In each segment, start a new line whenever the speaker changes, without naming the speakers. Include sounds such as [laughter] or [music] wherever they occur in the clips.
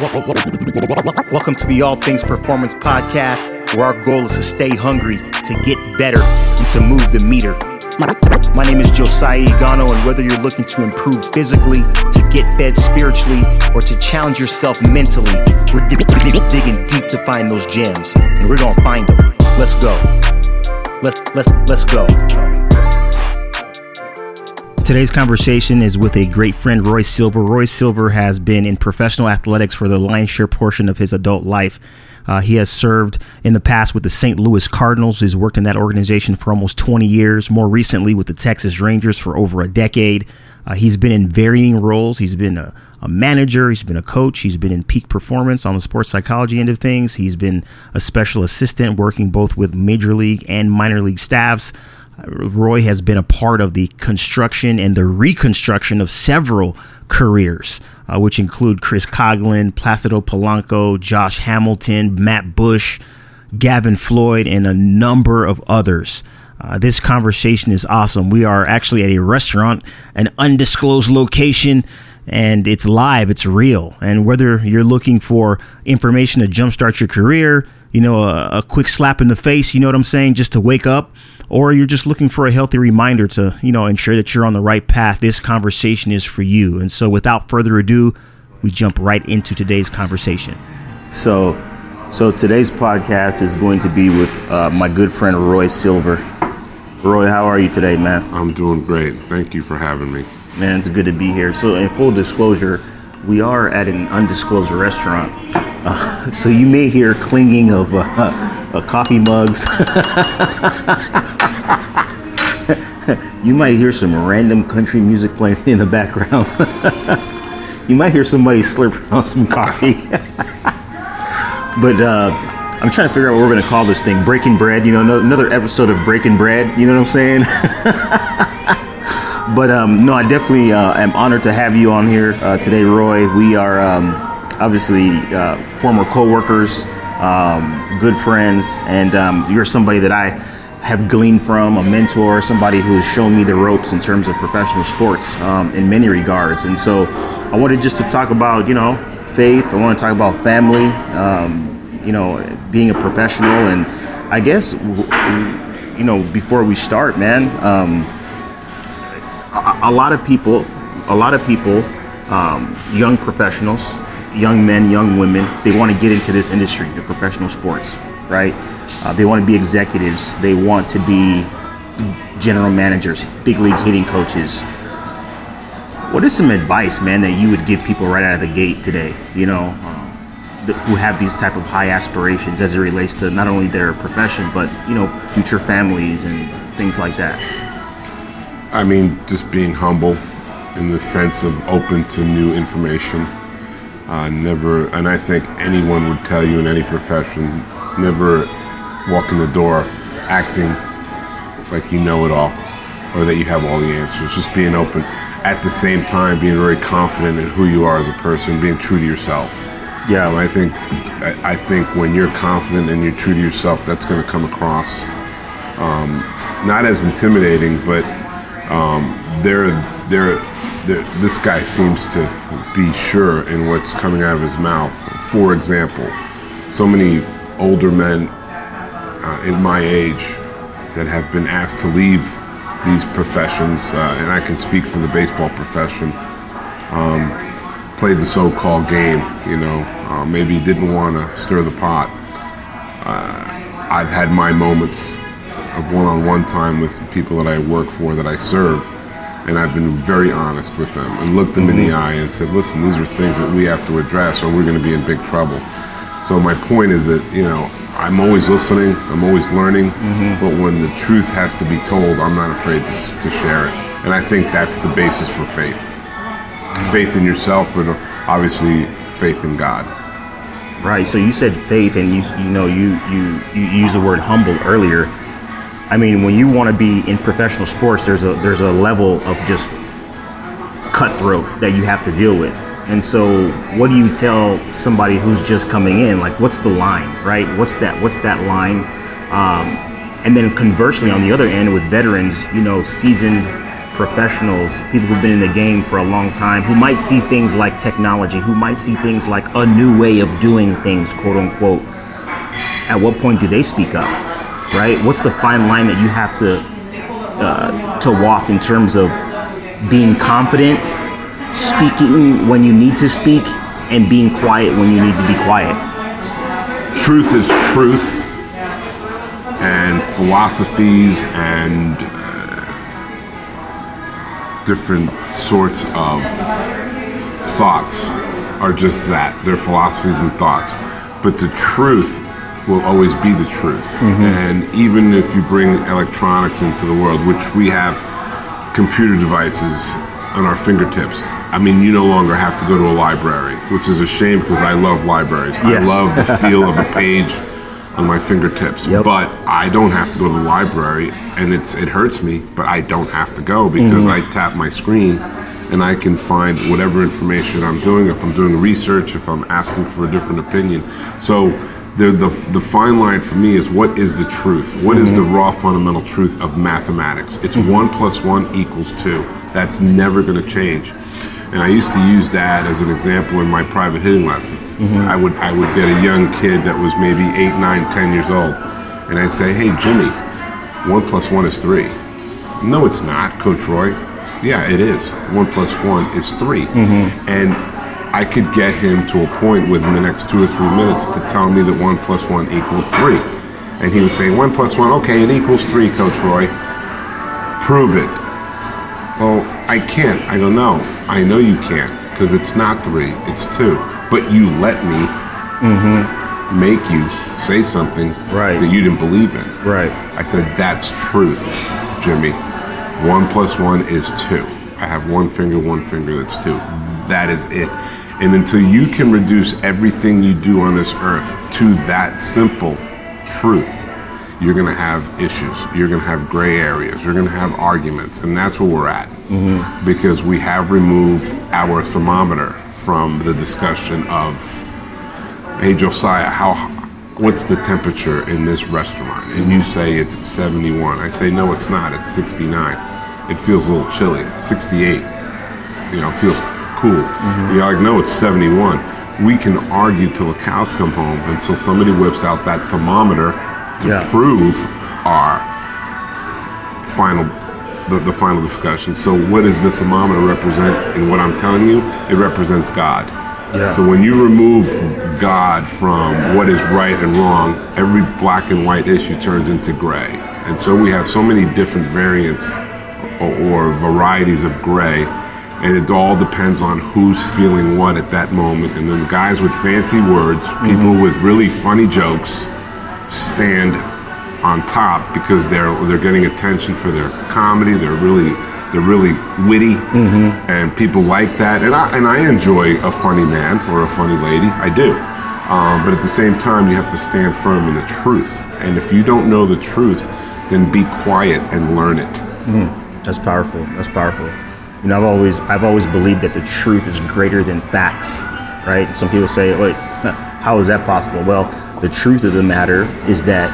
Welcome to the All Things Performance Podcast, where our goal is to stay hungry, to get better, and to move the meter. My name is Josiah Igono, and whether you're looking to improve physically, to get fed spiritually, or to challenge yourself mentally, we're dig- dig- digging deep to find those gems, and we're gonna find them. Let's go. Let's let's let's go. Today's conversation is with a great friend, Roy Silver. Roy Silver has been in professional athletics for the lion's share portion of his adult life. Uh, he has served in the past with the St. Louis Cardinals. He's worked in that organization for almost 20 years, more recently with the Texas Rangers for over a decade. Uh, he's been in varying roles. He's been a, a, manager, he's been a coach, he's been in peak performance on the sports psychology end of things. He's been a special assistant working both with major league and minor league staffs. Roy has been a part of the construction and the reconstruction of several careers, uh, which include Chris Coghlan, Placido Polanco, Josh Hamilton, Matt Bush, Gavin Floyd, and a number of others. Uh, this conversation is awesome. We are actually at a restaurant, an undisclosed location, and it's live, it's real. And whether you're looking for information to jumpstart your career, you know, a, a quick slap in the face, you know what I'm saying, just to wake up, or you're just looking for a healthy reminder to, you know, ensure that you're on the right path, this conversation is for you. And so without further ado, we jump right into today's conversation. So, so today's podcast is going to be with uh, my good friend Roy Silver. Roy, how are you today, man?
I'm doing great. Thank you for having me.
Man, it's good to be here. So, in full disclosure, we are at an undisclosed restaurant. Uh, [laughs] so, you may hear clinging of uh, [laughs] uh, coffee mugs. [laughs] you might hear some random country music playing in the background. [laughs] you might hear somebody slurping on some coffee. [laughs] but uh, I'm trying to figure out what we're going to call this thing. Breaking Bread, you know, no, another episode of Breaking Bread, you know what I'm saying? [laughs] but um, no, I definitely uh, am honored to have you on here uh, today, Roy. We are um, obviously uh, former co workers, um, good friends, and um, you're somebody that I have gleaned from, a mentor, somebody who has shown me the ropes in terms of professional sports um, in many regards. And so I wanted just to talk about, you know, faith, I want to talk about family um, you know, being a professional. And I guess, you know, before we start, man, um, a, a, lot of people, a lot of people, um, young professionals, young men, young women, they want to get into this industry, the professional sports, right? Uh, they want to be executives. They want to be general managers, big league hitting coaches. What is some advice, man, that you would give people right out of the gate today? You know, um, who have these type of high aspirations as it relates to not only their profession but you know future families and things like that
i mean just being humble in the sense of open to new information uh, never and i think anyone would tell you in any profession never walk in the door acting like you know it all or that you have all the answers. Just being open at the same time being very confident in who you are as a person being true to yourself. Yeah, I think I, think when you're confident and you're true to yourself, that's going to come across um, not as intimidating, but um, they're, they're, this guy seems to be sure in what's coming out of his mouth. For example, so many older men uh, in my age that have been asked to leave these professions, uh, and I can speak for the baseball profession. Um, played the so-called game, you know, uh, maybe didn't want to stir the pot. Uh, I've had my moments of one-on-one time with the people that I work for, that I serve, and I've been very honest with them and looked them mm-hmm. in the mm-hmm. eye and said, listen, these are things that we have to address or we're going to be in big trouble. So my point is that, you know, I'm always listening, I'm always learning, mm-hmm. but when the truth has to be told, I'm not afraid to, to share it. And I think that's the basis for faith faith in yourself, but obviously faith in God.
Right. So you said faith, and you you know you you you use the word humble earlier. I mean, when you want to be in professional sports, there's a there's a level of just cutthroat that you have to deal with. And so, what do you tell somebody who's just coming in? Like, what's the line, right? What's that? What's that line? Um, and then conversely, on the other end, with veterans, you know, seasoned professionals, people who've been in the game for a long time, who might see things like technology, who might see things like a new way of doing things, quote unquote, at what point do they speak up? Right? What's the fine line that you have to uh, to walk in terms of being confident, speaking when you need to speak, and being quiet when you need to be quiet?
Truth is truth, and philosophies and uh, different sorts of thoughts are just that. They're philosophies and thoughts. But the truth will always be the truth. Mm-hmm. And even if you bring electronics into the world, which we have computer devices on our fingertips, I mean, you no longer have to go to a library, which is a shame because I love libraries. Yes. I love the [laughs] feel of a page on my fingertips. Yep. But I don't have to go to the library, and it's it hurts me, but I don't have to go because mm-hmm. I tap my screen and I can find whatever information I'm doing. If I'm doing research, if I'm asking for a different opinion, so the, the, the fine line for me is what is the truth? What mm-hmm. is the mm-hmm. raw fundamental truth of mathematics? It's mm-hmm. one plus one equals two. That's never going to change. And I used to use that as an example in my private hitting lessons. Mm-hmm. I would I would get a young kid that was maybe eight, nine, ten years old, and I'd say, "Hey, Jimmy, one plus one is three. No, it's not, Coach Roy. Yeah, it is. One plus one is 3 mm-hmm. And I could get him to a point within the next two or three minutes to tell me that one plus one equaled three. And he would say, one plus one, okay, it equals three, Coach Roy. Prove it. Well, I can't. I don't know. I know you can't because it's not three, it's two. But you let me mm-hmm. make you say something right. that you didn't believe in.
Right.
I said, that's truth, Jimmy. One plus one is two. I have one finger, one finger, that's two. That is it. And until you can reduce everything you do on this earth to that simple truth, you're going to have issues. You're going to have gray areas. You're going to have arguments. And that's where we're at. Mm-hmm. Because we have removed our thermometer from the discussion of, hey, Josiah, how, what's the temperature in this restaurant? And you say it's 71. I say, no, it's not. It's 69. It feels a little chilly. 68. You know, feels cool. Mm-hmm. You're like, no, it's 71. We can argue till the cows come home until somebody whips out that thermometer yeah. prove our final the, the final discussion. So what does the thermometer represent in what I'm telling you? It represents God. Yeah. So when you remove God from what is right and wrong, every black and white issue turns into gray. And so we have so many different variants or, or varieties of gray and it all depends on who's feeling what at that moment. And then the guys with fancy words, people mm-hmm. with really funny jokes, stand on top because they're they're getting attention for their comedy. They're really they're really witty, mm-hmm. and people like that. And I and I enjoy a funny man or a funny lady. I do. Um, but at the same time, you have to stand firm in the truth. And if you don't know the truth, then be quiet and learn it.
Mm, that's powerful. That's powerful. You know, I've always I've always believed that the truth is greater than facts, right? Some people say, "Wait, how is that possible?" Well, the truth of the matter is that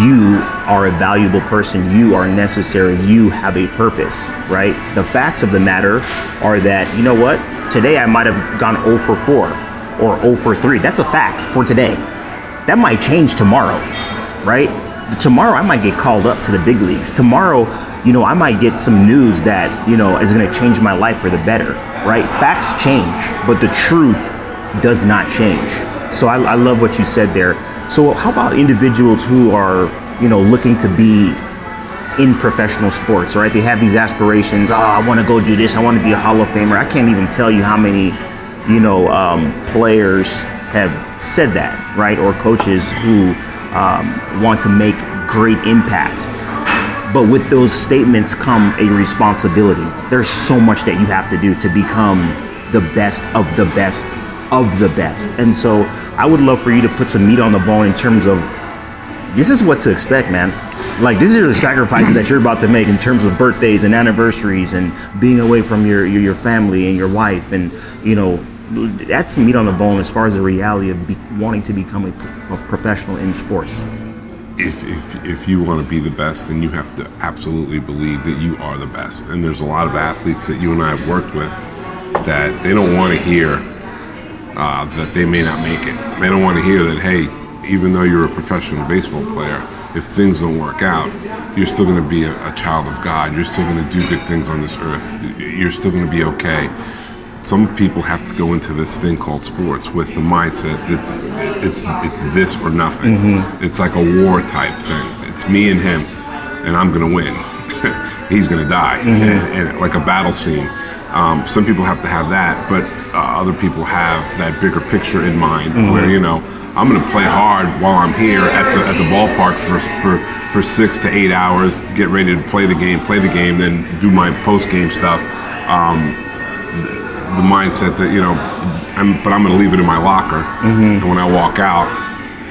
you are a valuable person. You are necessary. You have a purpose, right? The facts of the matter are that you know what? Today I might have gone 0 for 4 or 0 for 3. That's a fact for today. That might change tomorrow, right? Tomorrow I might get called up to the big leagues. Tomorrow you know, I might get some news that, you know, is going to change my life for the better, right? Facts change, but the truth does not change. So I, I love what you said there. So, how about individuals who are, you know, looking to be in professional sports, right? They have these aspirations. Oh, I want to go do this. I want to be a Hall of Famer. I can't even tell you how many, you know, um, players have said that, right? Or coaches who um, want to make great impact. But with those statements come a responsibility. There's so much that you have to do to become the best of the best of the best. And so I would love for you to put some meat on the bone in terms of this is what to expect, man. Like these are the sacrifices that you're about to make in terms of birthdays and anniversaries and being away from your your, your family and your wife and you know that's meat on the bone as far as the reality of be, wanting to become a, a professional in sports.
if, if, if you want to be the best, then you have to absolutely believe that you are the best. And there's a lot of athletes that you and I have worked with that they don't want to hear uh, that they may not make it. They don't want to hear that, hey, even though you're a professional baseball player, if things don't work out, you're still going to be a, a child of God. You're still going to do good things on this earth. You're still going to be okay some people have to go into this thing called sports with the mindset it's it's it's this or nothing. Mm-hmm. It's like a war type thing. It's me and him, and I'm gonna win. [laughs] He's gonna die, mm-hmm. and, and, like a battle scene. Um, some people have to have that, but uh, other people have that bigger picture in mind, mm-hmm. where you know I'm gonna play hard while I'm here at the at the ballpark for for for six to eight hours, get ready to play the game, play the game, then do my post game stuff. Um, the mindset that you know, I'm, but I'm going to leave it in my locker, mm-hmm. and when I walk out,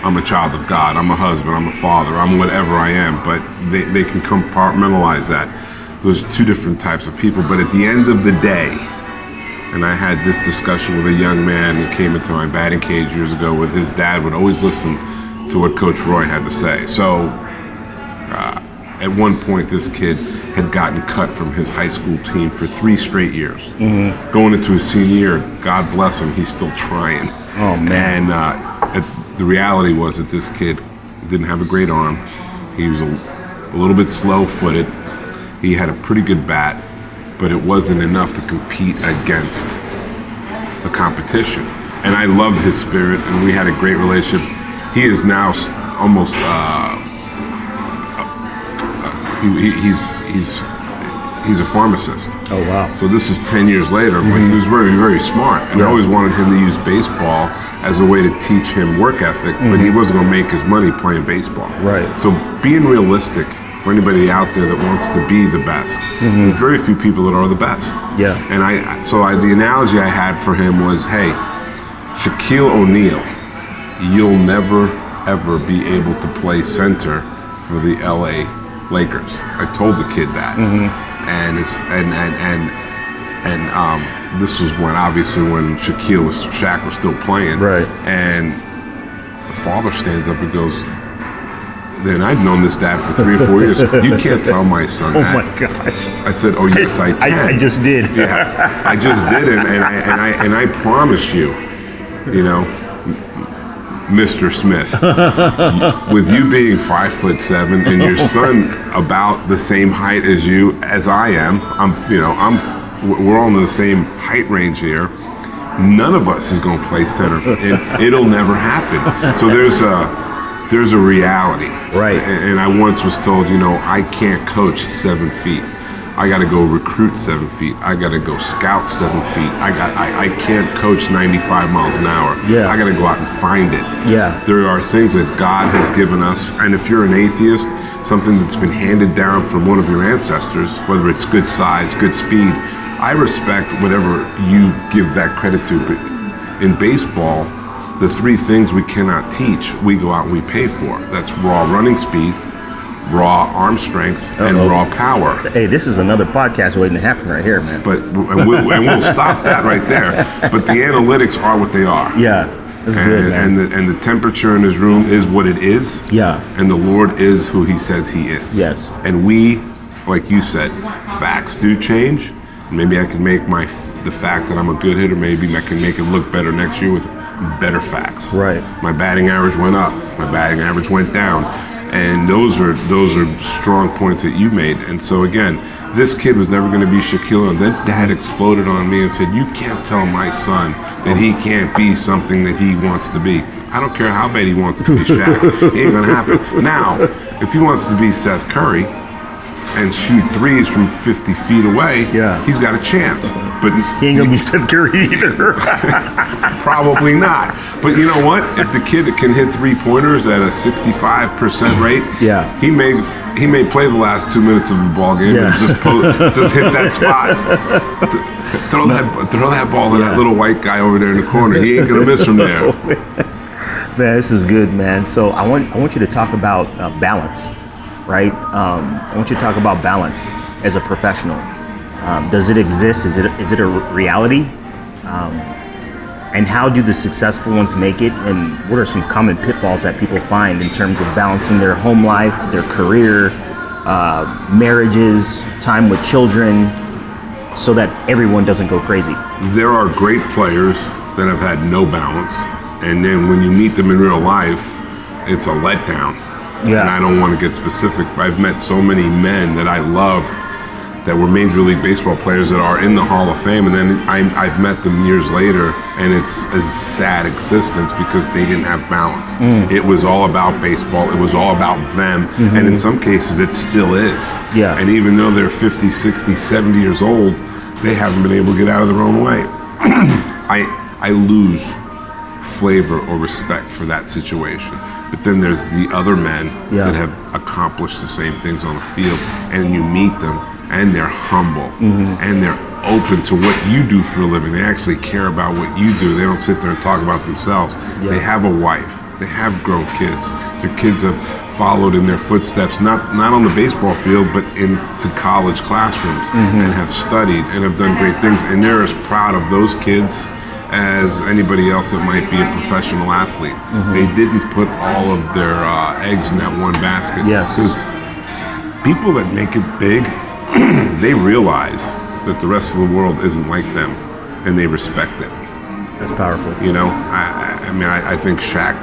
I'm a child of God. I'm a husband. I'm a father. I'm whatever I am. But they, they can compartmentalize that. There's two different types of people. But at the end of the day, and I had this discussion with a young man who came into my batting cage years ago. With his dad would always listen to what Coach Roy had to say. So uh, at one point, this kid had gotten cut from his high school team for three straight years. Mm-hmm. Going into his senior year, God bless him, he's still trying.
Oh man!
And uh, it, the reality was that this kid didn't have a great arm. He was a, a little bit slow-footed. He had a pretty good bat, but it wasn't enough to compete against the competition. And I loved his spirit, and we had a great relationship. He is now almost. Uh, he, he's he's he's a pharmacist.
Oh wow!
So this is ten years later, mm-hmm. but he was very very smart, and yeah. I always wanted him to use baseball as a way to teach him work ethic, mm-hmm. but he mm-hmm. wasn't going to make his money playing baseball.
Right.
So being realistic for anybody out there that wants to be the best, mm-hmm. there's very few people that are the best.
Yeah.
And I so I, the analogy I had for him was, hey, Shaquille O'Neal, you'll never ever be able to play center for the LA Lakers. I told the kid that, mm-hmm. and it's and and and and um, this was when obviously when Shaquille was Shaq was still playing,
right?
And the father stands up and goes. Then I've known this dad for three or four years. You [laughs] can't tell my son
oh
that.
my gosh!
I said, "Oh yes, I can." [laughs]
I, I just did.
yeah, I just did, and, and I and I and I promise you, you know, Mr. Smith, with you being five foot seven and your oh son about the same height as you as I am, I'm you know I'm we're all in the same height range here. None of us is going to play center, and it'll never happen. So there's a there's a reality,
right?
And, and I once was told, you know, I can't coach seven feet. I got to go recruit seven feet. I got to go scout seven feet. I got I, I can't coach 95 miles an hour.
Yeah.
I got to go out and find it.
Yeah.
There are things that God has given us, and if you're an atheist, something that's been handed down from one of your ancestors, whether it's good size, good speed, I respect whatever you give that credit to. But in baseball, the three things we cannot teach, we go out and we pay for. That's raw running speed raw arm strength and Uh-oh. raw power.
Hey, this is another podcast waiting to happen right here, man.
But and we'll, and we'll [laughs] stop that right there. But the analytics are what they are.
Yeah, that's
and,
good, man.
And the, and the temperature in his room is what it is.
Yeah.
And the Lord is who He says He is.
Yes.
And we, like you said, facts do change. Maybe I can make my the fact that I'm a good hitter. Maybe I can make it look better next year with better facts.
Right.
My batting average went up. My batting average went down and those are those are strong points that you made. And so again, this kid was never going to be Shaquille. And then Dad exploded on me and said, "You can't tell my son that he can't be something that he wants to be. I don't care how bad he wants to be Shaq. [laughs] it ain't gonna happen. Now, if he wants to be Seth Curry." and shoot threes from 50 feet away,
yeah.
he's got a chance. But
he ain't gonna be [laughs] Seth Curry either. [laughs]
probably not. But you know what? If the kid can hit three pointers at a 65% rate,
yeah,
he may he may play the last two minutes of the ball game yeah. and just [laughs] just hit that spot. throw that throw that ball to yeah. that little white guy over there in the corner. He ain't gonna miss from there.
Man, this is good, man. So I want I want you to talk about uh, balance right? Um, I want you to talk about balance as a professional. Um, does it exist? Is it is it a reality? Um, and how do the successful ones make it and what are some common pitfalls that people find in terms of balancing their home life their career uh, marriages time with children so that everyone doesn't go crazy
there are great players that have had no balance and then when you meet them in real life it's a letdown
Yeah.
and i don't want to get specific but i've met so many men that i loved that were Major League Baseball players that are in the Hall of Fame, and then I, I've met them years later, and it's a sad existence because they didn't have balance. Mm. It was all about baseball. It was all about them, mm-hmm. and in some cases, it still is.
Yeah.
And even though they're 50, 60, 70 years old, they haven't been able to get out of their own way. [clears throat] I I lose flavor or respect for that situation. But then there's the other men
Yeah.
that have accomplished the same things on the field, and you meet them, and they're humble, mm-hmm. and they're open to what you do for a living. They actually care about what you do. They don't sit there and talk about themselves. They have a wife. They have grown kids. Their kids have followed in their footsteps, not not on the baseball field, but into college classrooms, mm-hmm. and have studied and have done great things. And they're as proud of those kids as anybody else that might be a professional athlete. Mm-hmm. They didn't put all of their uh, eggs in that one basket.
Yes.
Because people that make it big, [clears throat] they realize that the rest of the world isn't like them, and they respect it.
that's powerful
You know, I, I- mean, I, I think Shaq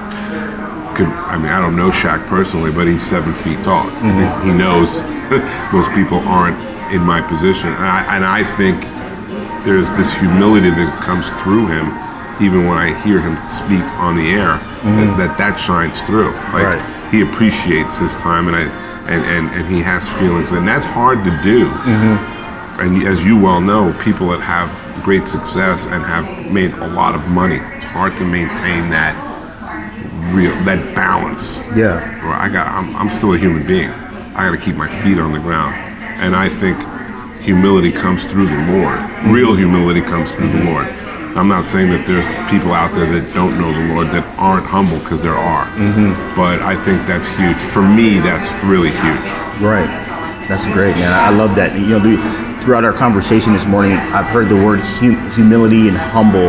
could. I mean, I don't know Shaq personally, but he's seven feet tall. Mm-hmm. He knows [laughs] most people aren't in my position, and I, and I think there's this humility that comes through him, even when I hear him speak on the air, that, mm-hmm. that that shines through. Like
Right.
he appreciates his time, and I and, and and he has feelings, and that's hard to do. Mm-hmm. And as you well know, people that have great success and have made a lot of money, it's hard to maintain that real that balance.
yeah
Or I got I'm, I'm still a human being. I got to keep my feet on the ground. And I think humility comes through the Lord. Real humility comes through the Lord. I'm not saying that there's people out there that don't know the Lord that aren't humble because there are. But I think that's huge. For me, that's really huge.
Right. That's great, man. I love that. You know, the, throughout our conversation this morning, I've heard the word hum- humility and humble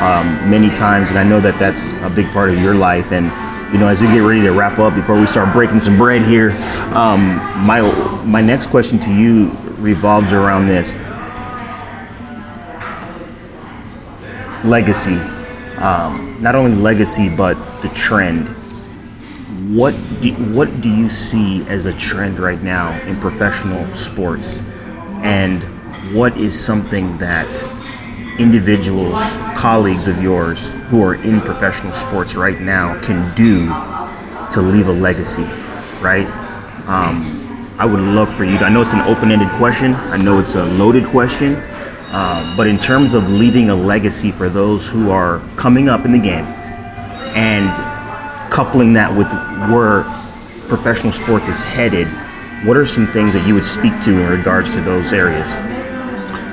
um, many times, and I know that that's a big part of your life. And you know, as we get ready to wrap up, before we start breaking some bread here, um, my my next question to you revolves around this legacy. Um, not only legacy, but the trend. What do, what do you see as a trend right now in professional sports? And what is something that individuals colleagues of yours who are in professional sports right now can do to leave a legacy right? Um, i would love for you to, i know it's an open-ended question. I know it's a loaded question uh, but in terms of leaving a legacy for those who are coming up in the game and coupling that with where professional sports is headed, what are some things that you would speak to in regards to those areas?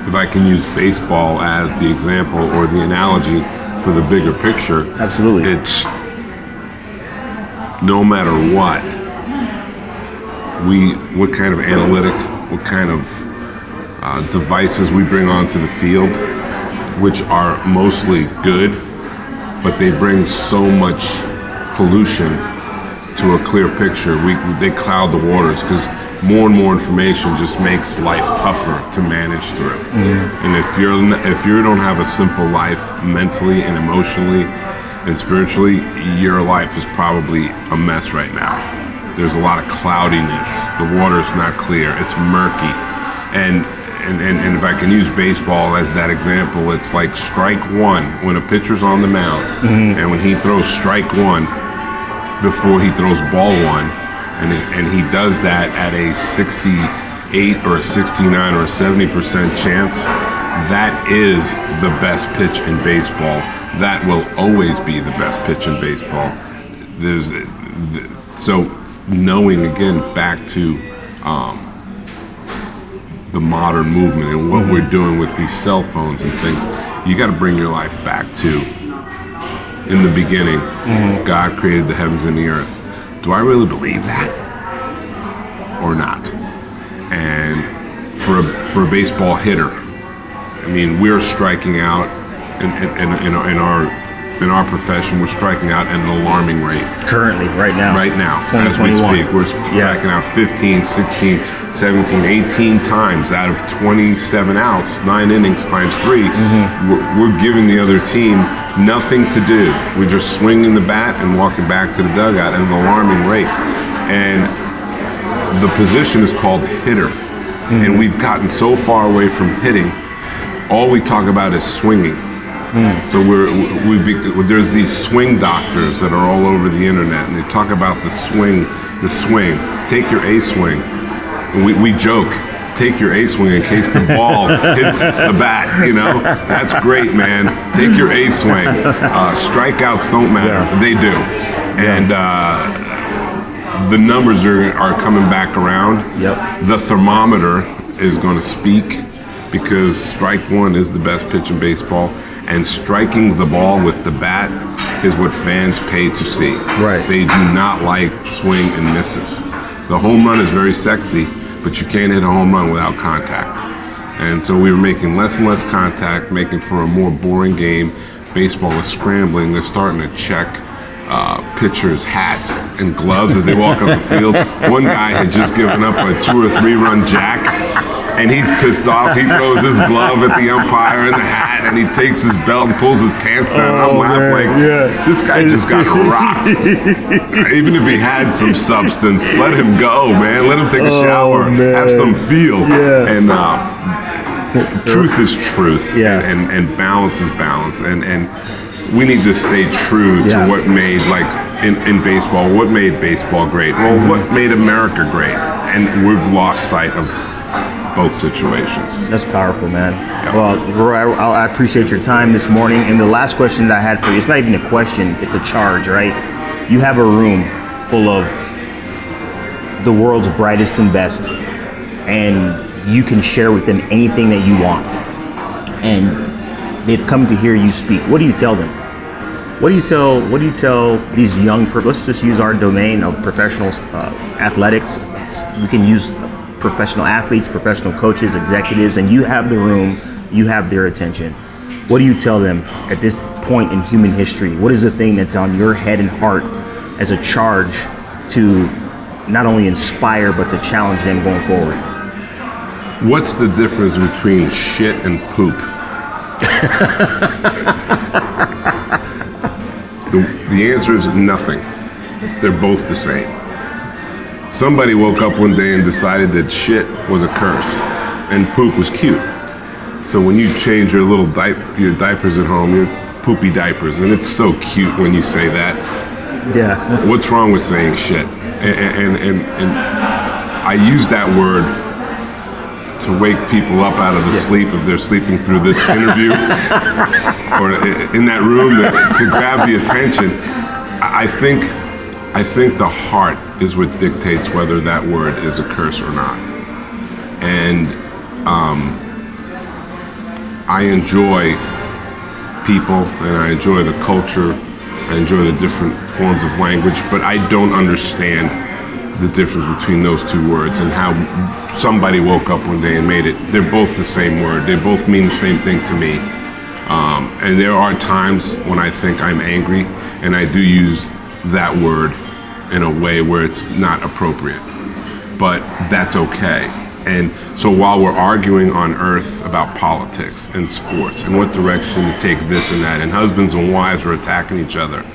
If I can use baseball as the example or the analogy for the bigger picture,
Absolutely.
it's no matter what we what kind of analytic what kind of uh, devices we bring onto the field which are mostly good but they bring so much pollution to a clear picture. We they cloud the waters because more and more information just makes life tougher to manage through. And if you're if you don't have a simple life mentally and emotionally and spiritually your life is probably a mess right now. There's a lot of cloudiness. The water's not clear. It's murky. And and, and, and if I can use baseball as that example, it's like strike one when a pitcher's on the mound, and when he throws strike one before he throws ball one, and he, and he does that at a 68 or a 69 or a 70 percent chance. That is the best pitch in baseball. That will always be the best pitch in baseball. There's so knowing again back to um, the modern movement and what we're doing with these cell phones and things, you got to bring your life back to in the beginning, mm-hmm. God created the heavens and the earth. Do I really believe that or not? And for a, for a baseball hitter, I mean, we're striking out in, in, in, in our in our profession, we're striking out at an alarming rate.
Currently, right now.
Right now, as we speak, we're striking out 15, 16, 17, 18 times out of 27 outs, nine innings times 3
Mm-hmm.
We're, we're giving the other team nothing to do. We're just swinging the bat and walking back to the dugout at an alarming rate. And the position is called hitter. And we've gotten so far away from hitting, all we talk about is swinging. So we're we there's these swing doctors that are all over the internet, and they talk about the swing, the swing. Take your A swing. We, we joke, take your A swing in case the ball [laughs] hits the bat. You know, that's great, man. Take your A swing. Uh, strikeouts don't matter.
Yeah.
They do, and. Uh, the numbers are, are coming back around.
Yep.
The thermometer is going to speak because strike one is the best pitch in baseball, and striking the ball with the bat is what fans pay to see.
Right.
They do not like swing and misses. The home run is very sexy, but you can't hit a home run without contact. And so we were making less and less contact, making for a more boring game. Baseball is scrambling. They're starting to check uh, pitchers' hats and gloves as they walk up the field. [laughs] One guy had just given up a two or three run jack, and he's pissed off. He throws his glove at the umpire and the hat, and he takes his belt and pulls his pants down. and I'm
Oh,
laughing like,
yeah.
this guy just got [laughs] rocked. Even if he had some substance, let him go, man. Let him take a
Oh,
shower,
man.
have some feel,
Yeah.
and. Uh, truth is truth
Yeah.
and, and, and balance is balance and and we need to stay true
Yeah.
to what made like in, in baseball what made baseball great well
Mm-hmm.
what made america great and we've lost sight of both situations
That's powerful, man. Well, Roy, I, I appreciate your time this morning. And the last question that I had for you, it's not even a question, it's a charge, right? You have a room full of the world's brightest and best, and you can share with them anything that you want. And they've come to hear you speak. What do you tell them? What do you tell? What do you tell these young? Let's just use our domain of professional uh, athletics. We can use professional athletes, professional coaches, executives, and you have the room. You have their attention. What do you tell them at this point in human history? What is the thing that's on your head and heart as a charge to not only inspire but to challenge them going forward?
what's the difference between shit and poop [laughs] the, the answer is nothing they're both the same somebody woke up one day and decided that shit was a curse and poop was cute so when you change your little diaper, your diapers at home, your poopy diapers, and it's so cute when you say that.
Yeah.
What's wrong with saying shit? And and and, and I use that word to wake people up out of the sleep if they're sleeping through this interview [laughs] or in that room to, to grab the attention. I think I think the heart is what dictates whether that word is a curse or not. And um, I enjoy people and I enjoy the culture. I enjoy the different forms of language, but I don't understand the difference between those two words and how somebody woke up one day and made it. They're both the same word. They both mean the same thing to me. Um, and there are times when I think I'm angry, and I do use that word in a way where it's not appropriate. But that's okay. And so while we're arguing on earth about politics and sports and what direction to take this and that, and husbands and wives are attacking each other,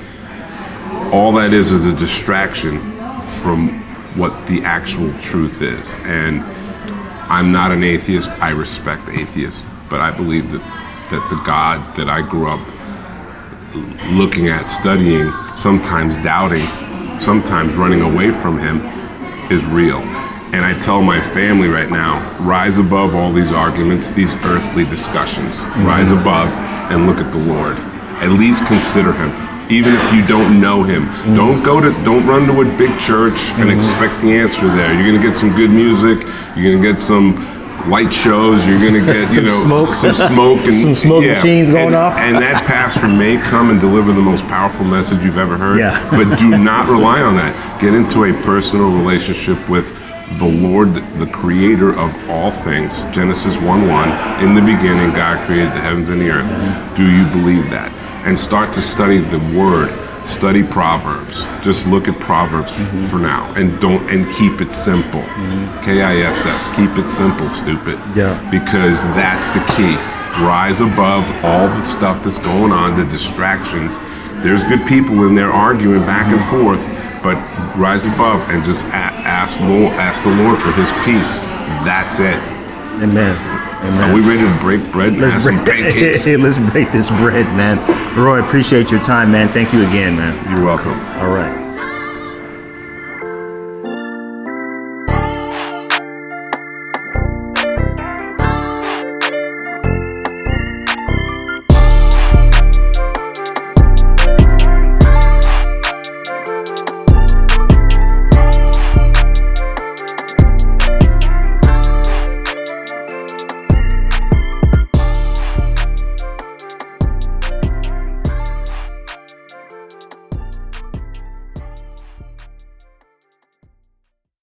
all that is is a distraction from what the actual truth is. And I'm not an atheist. I respect atheists, but I believe that that the God that I grew up looking at, studying, sometimes doubting, sometimes running away from Him, is real. And I tell my family right now rise above all these arguments, these earthly discussions. Mm-hmm. Rise above and look at the Lord. At least consider Him. Even if you don't know Him, mm-hmm. don't go to, don't run to a big church and mm-hmm. expect the answer there. You're gonna get some good music. You're gonna get some light shows. You're gonna get you [laughs]
Some
know
smoke.
some smoke, and
Some smoke machines going
and-
off.
And that pastor may come and deliver the most powerful message you've ever heard.
Yeah.
but do not rely on that. Get into a personal relationship with the Lord, the creator of all things. Genesis 1 1. In the beginning, God created the heavens and the earth. Do you believe that? And start to study the word. Study Proverbs. Just look at Proverbs mm-hmm. for now, and don't and keep it simple. Mm-hmm. K I S S. Keep it simple, stupid.
Yeah.
Because that's the key. Rise above all the stuff that's going on, the distractions. There's good people in there arguing back and forth but rise above and just ask Lord, ask the Lord for His peace. That's it.
Amen.
Amen. Are we ready to break bread?
Let's break, [laughs] let's break this bread, man. Roy, appreciate your time, man. Thank you again, man.
You're welcome.
All right.